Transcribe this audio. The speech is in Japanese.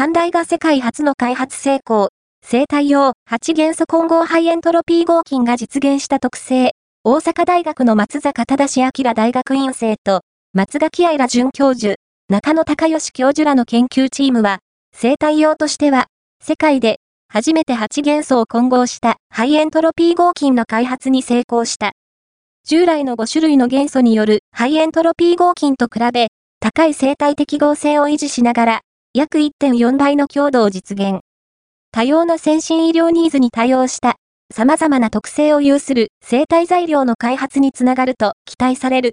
阪大が世界初の開発成功、生体用8元素混合ハイエントロピー合金が実現した特性、大阪大学の松坂忠明大学院生と、松垣愛ら准教授、中野隆義教授らの研究チームは、生体用としては、世界で初めて8元素を混合したハイエントロピー合金の開発に成功した。従来の5種類の元素によるハイエントロピー合金と比べ、高い生態適合性を維持しながら、約1.4倍の強度を実現。多様な先進医療ニーズに対応した様々な特性を有する生体材料の開発につながると期待される。